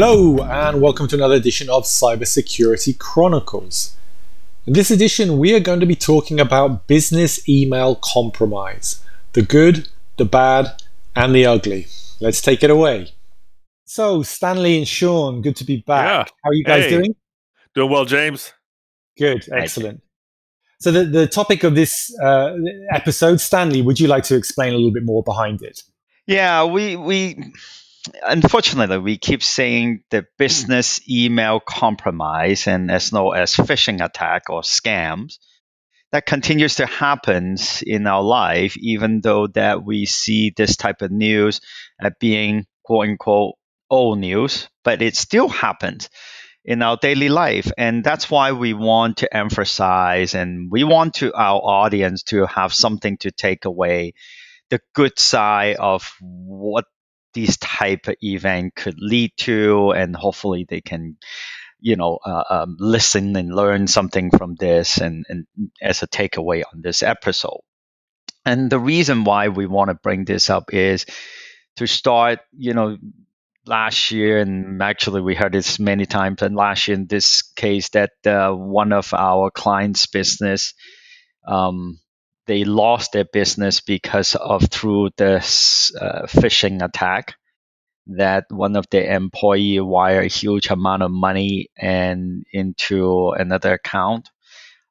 Hello, and welcome to another edition of Cybersecurity Chronicles. In this edition, we are going to be talking about business email compromise the good, the bad, and the ugly. Let's take it away. So, Stanley and Sean, good to be back. Yeah. How are you guys Hey. doing? Doing well, James. Good, excellent. So, the, the topic of this uh, episode, Stanley, would you like to explain a little bit more behind it? Yeah, we we unfortunately we keep seeing the hmm. business email compromise and as well as phishing attack or scams that continues to happen in our life, even though that we see this type of news as being quote unquote old news, but it still happens in our daily life. And that's why we want to emphasize and we want to our audience to have something to take away the good side of what these type of event could lead to and hopefully they can you know uh, um, listen and learn something from this and, and as a takeaway on this episode. And the reason why we want to bring this up is to start you know last year and actually we heard this many times and last year in this case that uh, one of our clients business um, they lost their business because of through this uh, phishing attack that one of the employee wired a huge amount of money and into another account.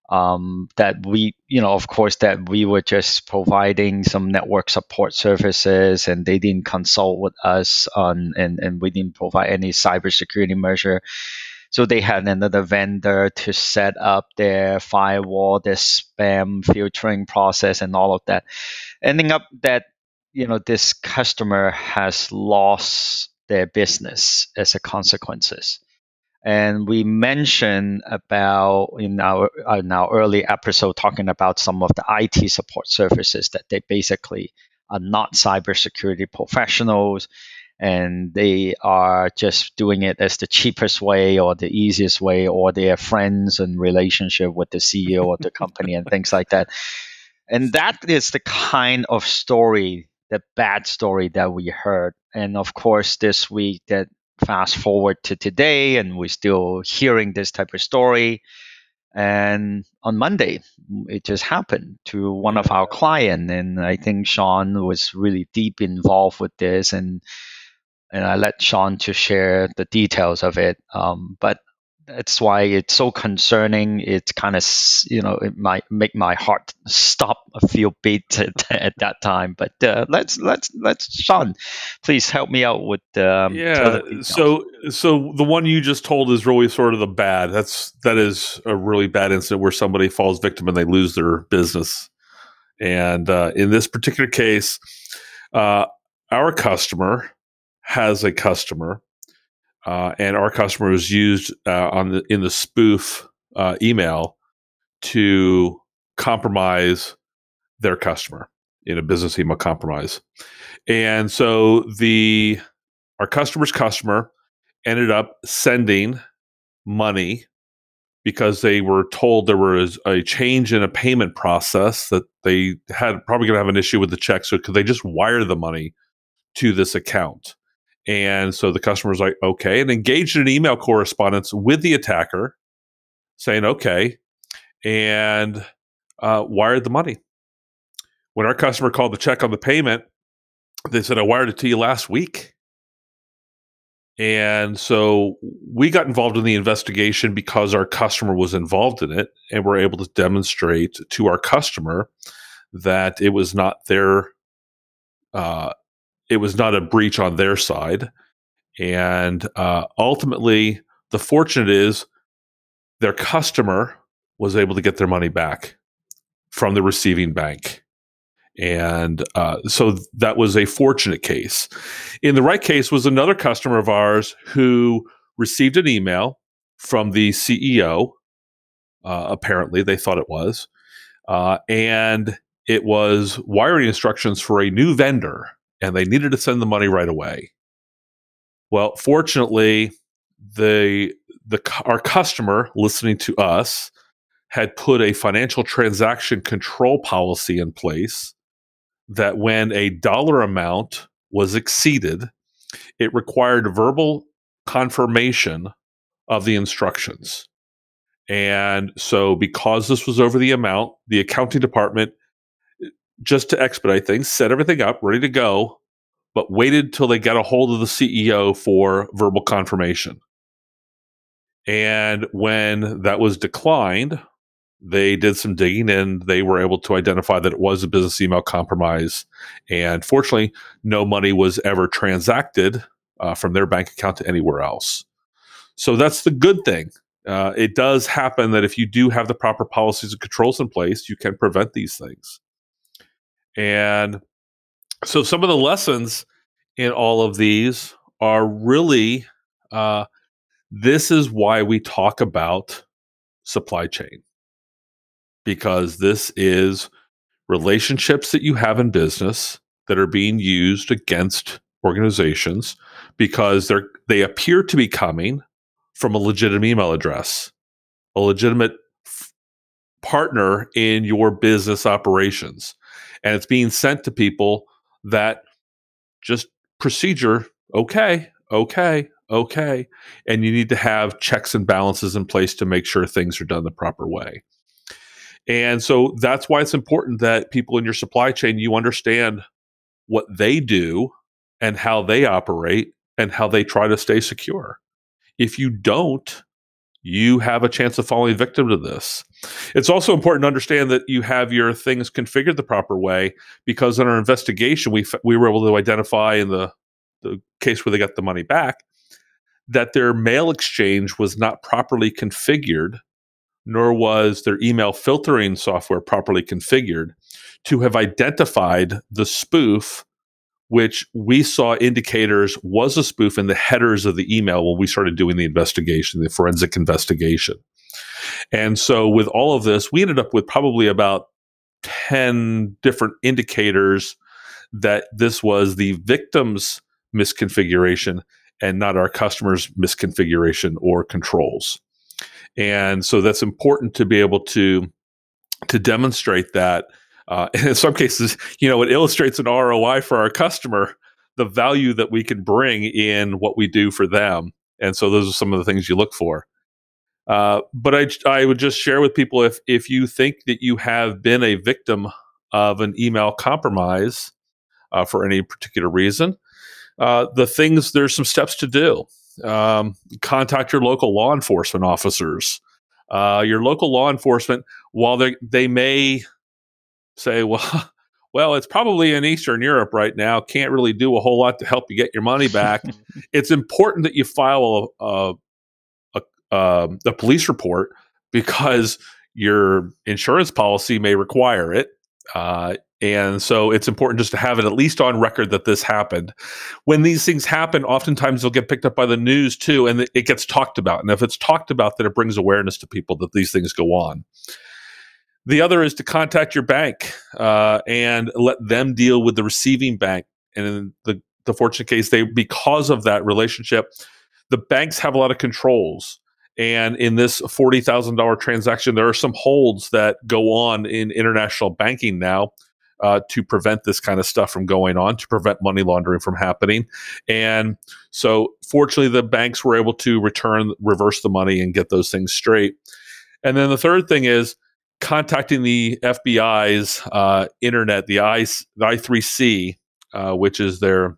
Um, that we you know of course that we were just providing some network support services and they didn't consult with us on and, and we didn't provide any cybersecurity measure so they had another vendor to set up their firewall, their spam filtering process, and all of that. Ending up that you know this customer has lost their business as a consequences. And we mentioned about in our in our early episode talking about some of the IT support services that they basically are not cybersecurity professionals and they are just doing it as the cheapest way or the easiest way or their friends and relationship with the CEO of the company and things like that. And that is the kind of story, the bad story that we heard. And of course, this week that fast forward to today and we're still hearing this type of story. And on Monday, it just happened to one of our client, and I think Sean was really deep involved with this, and and I let Sean to share the details of it. Um, but that's why it's so concerning. It's kind of you know it might make my heart stop a few beats at, at that time. But uh, let's let's let's Sean, please help me out with um, yeah. So, so the one you just told is really sort of the bad. That's that is a really bad incident where somebody falls victim and they lose their business. And uh, in this particular case, uh, our customer has a customer, uh, and our customer was used uh, on the in the spoof uh, email to compromise their customer in a business email compromise. And so the our customer's customer ended up sending money because they were told there was a change in a payment process that they had probably going to have an issue with the check. So could they just wire the money to this account? And so the customer was like, okay, and engaged in email correspondence with the attacker saying, okay, and uh, wired the money. When our customer called to check on the payment, they said, I wired it to you last week. And so we got involved in the investigation because our customer was involved in it, and we're able to demonstrate to our customer that it was not their, uh, it was not a breach on their side, and uh, ultimately, the fortunate is their customer was able to get their money back from the receiving bank. And uh, so that was a fortunate case. In the right case was another customer of ours who received an email from the CEO. Uh, apparently, they thought it was. Uh, and it was wiring instructions for a new vendor, and they needed to send the money right away. Well, fortunately, the the our customer listening to us had put a financial transaction control policy in place that when a dollar amount was exceeded, it required verbal confirmation of the instructions. And so, because this was over the amount, the accounting department, just to expedite things, set everything up, ready to go, but waited till they got a hold of the CEO for verbal confirmation. And when that was declined, they did some digging and they were able to identify that it was a business email compromise. And fortunately, no money was ever transacted uh, from their bank account to anywhere else. So that's the good thing. Uh, it does happen that if you do have the proper policies and controls in place, you can prevent these things. And so some of the lessons in all of these are really uh, this is why we talk about supply chain because this is relationships that you have in business that are being used against organizations because they're they appear to be coming from a legitimate email address, a legitimate f- partner in your business operations. And it's being sent to people that just procedure, okay, okay, okay. And you need to have checks and balances in place to make sure things are done the proper way. And so that's why it's important that people in your supply chain, you understand what they do and how they operate and how they try to stay secure. If you don't, you have a chance of falling victim to this. It's also important to understand that you have your things configured the proper way because in our investigation, we, we were able to identify in the, the case where they got the money back that their mail exchange was not properly configured, nor was their email filtering software properly configured to have identified the spoof which we saw indicators was a spoof in the headers of the email when we started doing the investigation, the forensic investigation. And so, with all of this, we ended up with probably about 10 different indicators that this was the victim's misconfiguration and not our customer's misconfiguration or controls. And so that's important to be able to to demonstrate that uh, and in some cases, you know, it illustrates an ROI for our customer, the value that we can bring in what we do for them. And so those are some of the things you look for. Uh, but I, I would just share with people if if you think that you have been a victim of an email compromise uh, for any particular reason, uh, the things there's some steps to do. Um, contact your local law enforcement officers. Uh, your local law enforcement, while they they may say, well, well, it's probably in Eastern Europe right now. Can't really do a whole lot to help you get your money back. it's important that you file a, a, a, um, a, police report because your insurance policy may require it. Uh, and so it's important just to have it at least on record that this happened. When these things happen, oftentimes they'll get picked up by the news too, and it gets talked about. And if it's talked about, then it brings awareness to people that these things go on. The other is to contact your bank uh, and let them deal with the receiving bank. And in the, the fortunate case, they because of that relationship, the banks have a lot of controls. And in this forty thousand dollar transaction, there are some holds that go on in international banking now uh, to prevent this kind of stuff from going on, to prevent money laundering from happening. And so, fortunately, the banks were able to return, reverse the money, and get those things straight. And then the third thing is contacting the FBI's uh, internet, the I the I3C, uh, which is their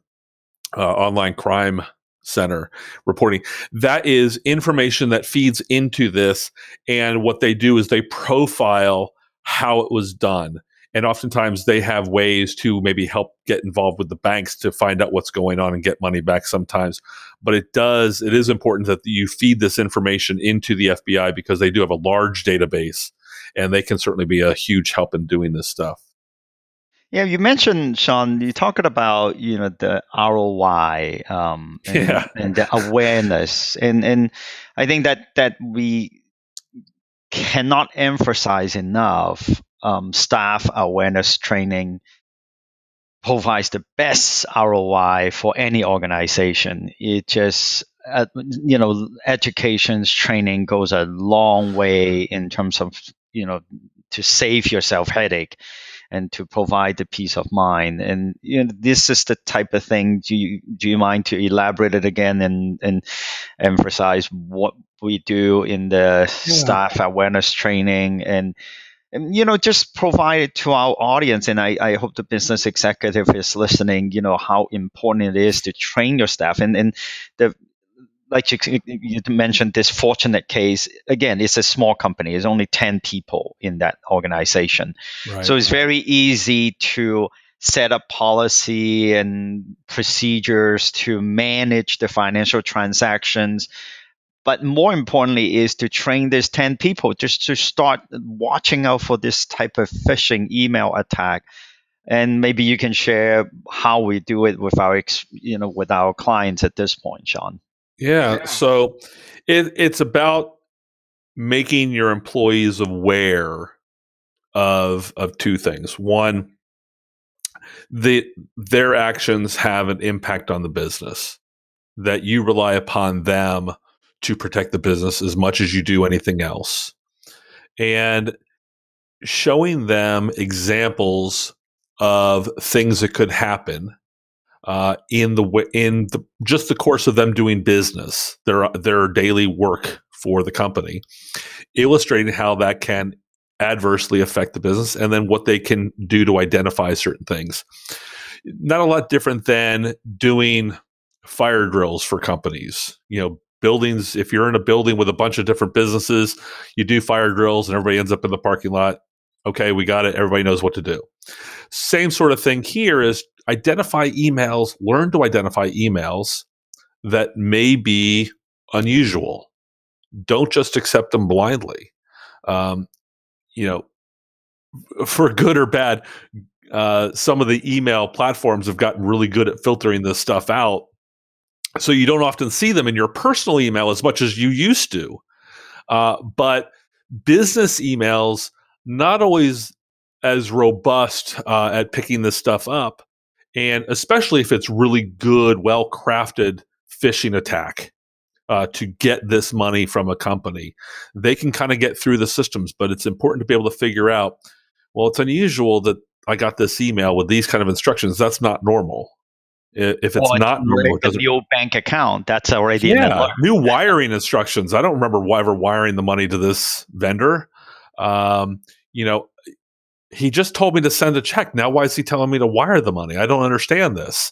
uh, online crime center reporting. That is information that feeds into this, and what they do is they profile how it was done. And oftentimes they have ways to maybe help get involved with the banks to find out what's going on and get money back sometimes. But it does, it is important that you feed this information into the FBI because they do have a large database and they can certainly be a huge help in doing this stuff. Yeah, you mentioned Sean. You talking about you know the ROI um, and, yeah. and the awareness, and and I think that that we cannot emphasize enough. Um, staff awareness training provides the best ROI for any organization. It just uh, you know education's training goes a long way in terms of you know to save yourself headache and to provide the peace of mind. And you know, this is the type of thing. Do you do you mind to elaborate it again and and emphasize what we do in the yeah. staff awareness training and and you know just provide it to our audience and I, I hope the business executive is listening you know how important it is to train your staff and and the like you, you mentioned this fortunate case again it's a small company. It's only 10 people in that organization. Right. so it's very easy to set up policy and procedures to manage the financial transactions. But more importantly is to train these 10 people just to start watching out for this type of phishing email attack. And maybe you can share how we do it with our you know with our clients at this point sean yeah. So it, it's about making your employees aware of of two things. One, the their actions have an impact on the business. That you rely upon them to protect the business as much as you do anything else. And showing them examples of things that could happen uh, in the in the just the course of them doing business, their their daily work for the company, illustrating how that can adversely affect the business, and then what they can do to identify certain things. Not a lot different than doing fire drills for companies. You know, buildings. If you're in a building with a bunch of different businesses, you do fire drills, and everybody ends up in the parking lot. Okay, we got it. Everybody knows what to do. Same sort of thing here is identify emails, learn to identify emails that may be unusual. Don't just accept them blindly. Um, you know, for good or bad, uh, some of the email platforms have gotten really good at filtering this stuff out. So you don't often see them in your personal email as much as you used to. Uh, but business emails, not always as robust uh, at picking this stuff up and especially if it's really good, well crafted phishing attack uh, to get this money from a company, they can kind of get through the systems. But it's important to be able to figure out. Well, it's unusual that I got this email with these kind of instructions. That's not normal. If it's well, not normal, it new bank account, that's already yeah, new wiring instructions. I don't remember ever wiring the money to this vendor. Um, you know, he just told me to send a check. Now, why is he telling me to wire the money? I don't understand this.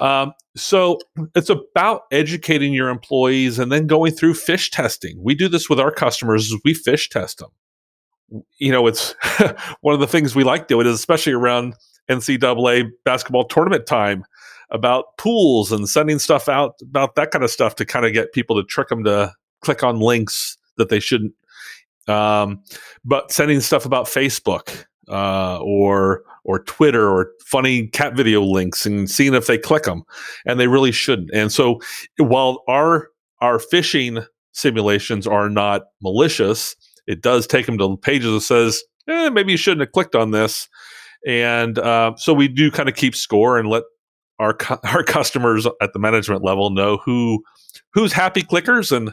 Um, so it's about educating your employees and then going through phish testing. We do this with our customers. We phish test them. You know, it's one of the things we like doing is especially around NCAA basketball tournament time about pools and sending stuff out about that kind of stuff to kind of get people to trick them to click on links that they shouldn't. Um, but sending stuff about Facebook uh, or or Twitter or funny cat video links and seeing if they click them, and they really shouldn't. And so, while our our phishing simulations are not malicious, it does take them to pages that says, eh, maybe you shouldn't have clicked on this. And uh, so we do kind of keep score and let our cu- our customers at the management level know who who's happy clickers and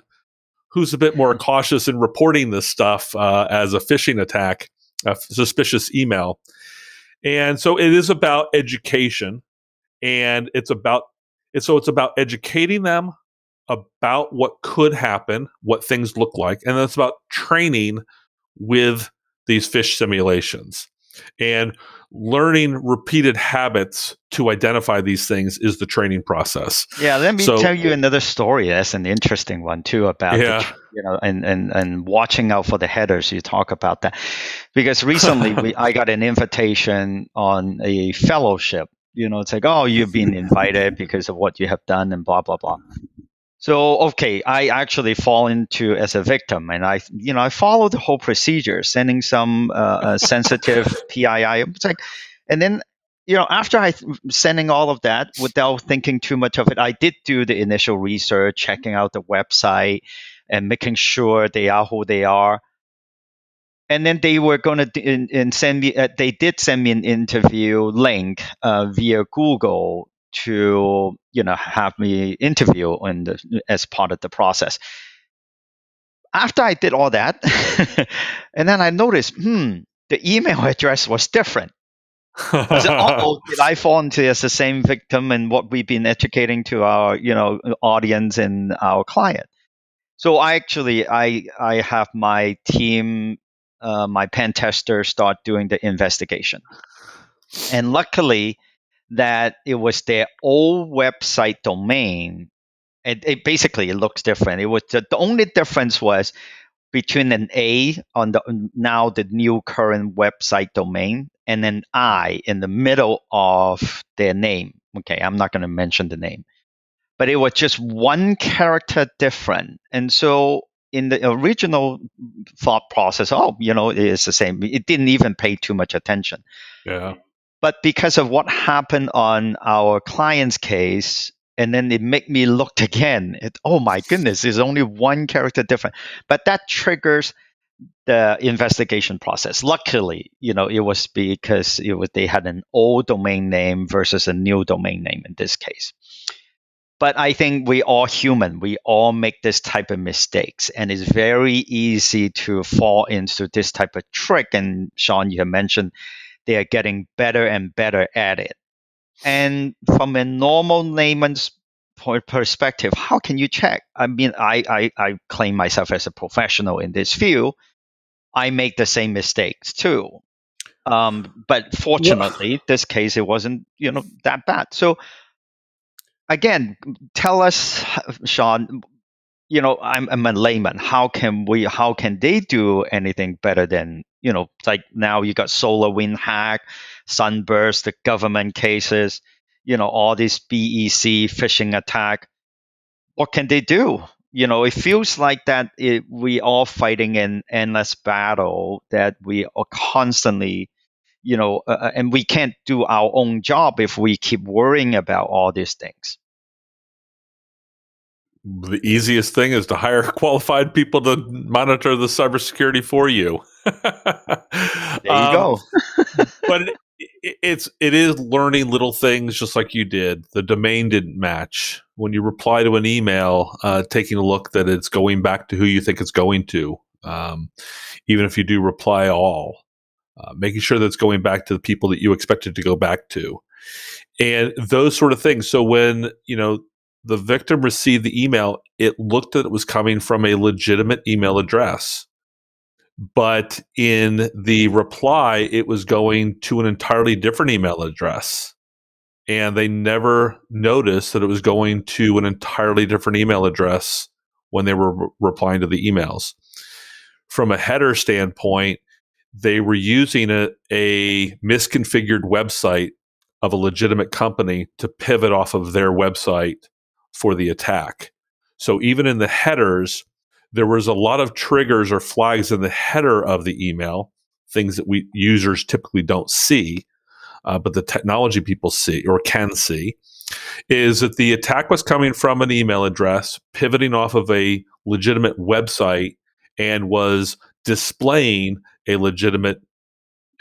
who's a bit more cautious in reporting this stuff uh, as a phishing attack a suspicious email. And so it is about education and it's about so it's about educating them about what could happen, what things look like, and it's about training with these phish simulations. And learning repeated habits to identify these things is the training process. Yeah, let me so, tell you another story. That's an interesting one too about yeah. the, you know and, and and watching out for the headers. You talk about that because recently we, I got an invitation on a fellowship. You know, it's like oh you've been invited because of what you have done and blah blah blah. So okay, I actually fall into as a victim, and I, you know, I follow the whole procedure, sending some uh, uh sensitive PII. It's like, and then, you know, after I sending all of that without thinking too much of it, I did do the initial research, checking out the website, and making sure they are who they are. And then they were going to send me. Uh, they did send me an interview link uh, via Google to you know have me interview and as part of the process after i did all that and then i noticed hmm the email address was different I said, oh, did I fall into as the same victim and what we've been educating to our, you know, audience and our client? So I actually, I, I have my team, uh, my pen tester start doing the investigation. And luckily that it was their old website domain. It, it basically, it looks different. It was the, the only difference was between an A on the now the new current website domain and an I in the middle of their name. Okay, I'm not going to mention the name, but it was just one character different. And so in the original thought process, oh, you know, it is the same. It didn't even pay too much attention. Yeah. But because of what happened on our client's case, and then it made me look again. It, oh my goodness, there's only one character different. But that triggers the investigation process. Luckily, you know, it was because it was they had an old domain name versus a new domain name in this case. But I think we all human. We all make this type of mistakes, and it's very easy to fall into this type of trick. And Sean, you have mentioned they are getting better and better at it. And from a normal layman's perspective, how can you check? I mean, I, I, I claim myself as a professional in this field. I make the same mistakes too. Um, but fortunately, yeah. this case it wasn't you know that bad. So again, tell us, Sean. You know, I'm, I'm a layman. How can we? How can they do anything better than you know? Like now, you got solar wind hack, sunburst, the government cases, you know, all this BEC phishing attack. What can they do? You know, it feels like that it, we are fighting an endless battle that we are constantly, you know, uh, uh, and we can't do our own job if we keep worrying about all these things the easiest thing is to hire qualified people to monitor the cybersecurity for you. there you um, go. but it, it's it is learning little things, just like you did. The domain didn't match when you reply to an email. Uh, taking a look that it's going back to who you think it's going to, um, even if you do reply all, uh, making sure that it's going back to the people that you expected to go back to, and those sort of things. So when you know the victim received the email, it looked that it was coming from a legitimate email address. But in the reply, it was going to an entirely different email address. And they never noticed that it was going to an entirely different email address when they were re- replying to the emails. From a header standpoint, they were using a, a misconfigured website of a legitimate company to pivot off of their website for the attack. So even in the headers, there was a lot of triggers or flags in the header of the email, things that we users typically don't see, uh, but the technology people see or can see, is that the attack was coming from an email address, pivoting off of a legitimate website, and was displaying a legitimate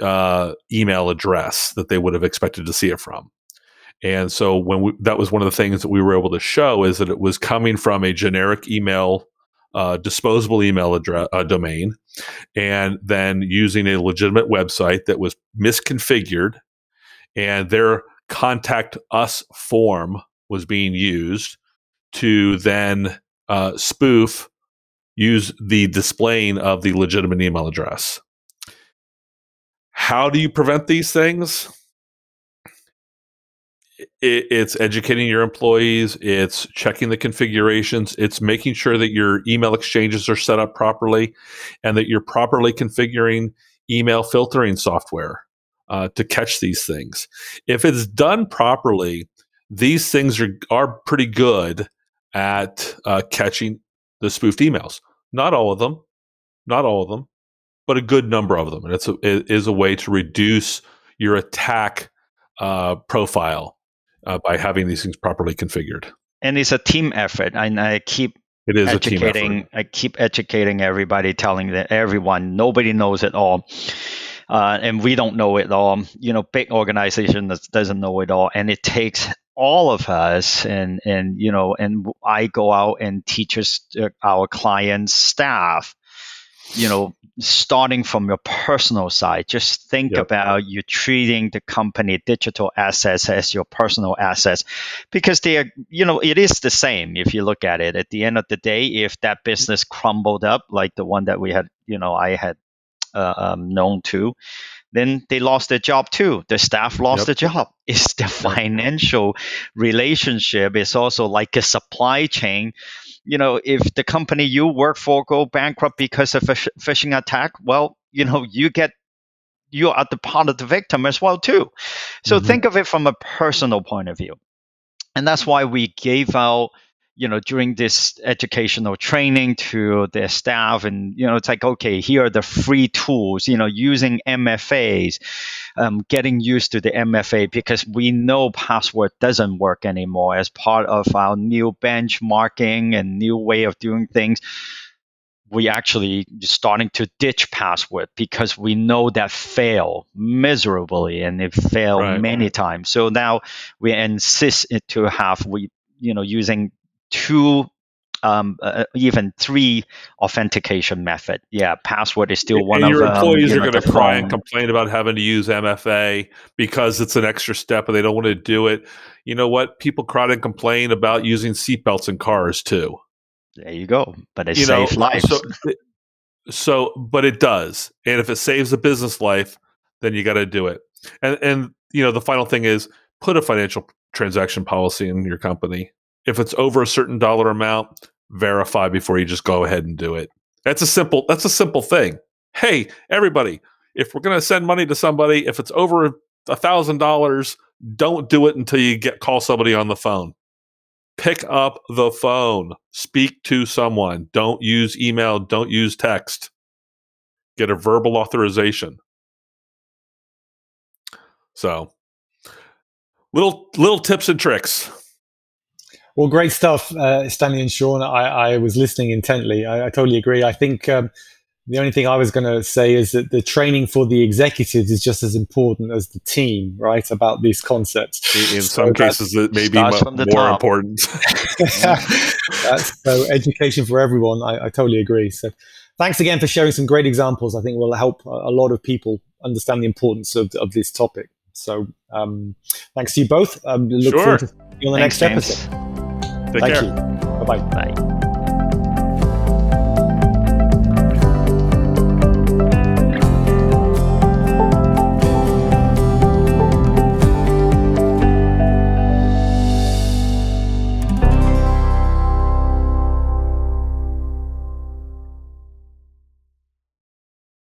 uh, email address that they would have expected to see it from. And so when we, that was one of the things that we were able to show is that it was coming from a generic email, uh, disposable email address uh, domain, and then using a legitimate website that was misconfigured, and their contact us form was being used to then uh, spoof use the displaying of the legitimate email address. How do you prevent these things? It, it's educating your employees it's checking the configurations it's making sure that your email exchanges are set up properly and that you're properly configuring email filtering software uh, to catch these things. If it's done properly these things are, are pretty good at uh, catching the spoofed emails. Not all of them not all of them but a good number of them and it's a, it is a way to reduce your attack uh, profile uh, by having these things properly configured. And it's a team effort, and I keep it is educating. I keep educating everybody, telling that everyone, nobody knows it all. Uh, and we don't know it all. You know, big organization that doesn't know it all, and it takes all of us. And and you know, and I go out and teach us, uh, our clients, staff, you know, starting from your personal side, just think yep. about you treating the company digital assets as your personal assets because they are, you know, it is the same if you look at it. At the end of the day, if that business crumbled up, like the one that we had, you know, I had uh, um, known to, then they lost their job too. The staff lost yep. their job. It's the financial relationship. It's also like a supply chain you know, if the company you work for go bankrupt because of a phishing attack, well, you know, you get you are the part of the victim as well too. So mm-hmm. think of it from a personal point of view. And that's why we gave out you know, during this educational training to their staff, and you know, it's like, okay, here are the free tools. You know, using MFAs, um, getting used to the MFA because we know password doesn't work anymore as part of our new benchmarking and new way of doing things. We actually starting to ditch password because we know that fail miserably and it failed right. many times. So now we insist it to have we you know using two um, uh, uh, even three authentication method. Yeah, password is still one and of your employees um, you are going to cry and complain about having to use MFA because it's an extra step and they don't want to do it. You know what? People cry and complain about using seatbelts in cars too. There you go. But it you saves know, lives. So, so, but it does, and if it saves a business life, then you got to do it. And and you know the final thing is put a financial transaction policy in your company if it's over a certain dollar amount, verify before you just go ahead and do it. That's a simple that's a simple thing. Hey, everybody, if we're going to send money to somebody, if it's over a thousand dollars, don't do it until you get call somebody on the phone. Pick up the phone. Speak to someone. Don't use email. Don't use text. Get a verbal authorization. So, little little tips and tricks. Well, great stuff, uh, Stanley and Sean. I, I, was listening intently. I, I totally agree. I think um, the only thing I was going to say is that the training for the executives is just as important as the team, right? About these concepts. In, in so some cases, it may be more top. important. so, education for everyone. I, I totally agree. So, thanks again for sharing some great examples. I think will help a lot of people understand the importance of, of this topic. So, um, thanks to you both. Um, look sure. forward to you on the thanks, next James. episode. Take Thank care. you. Bye-bye. Bye.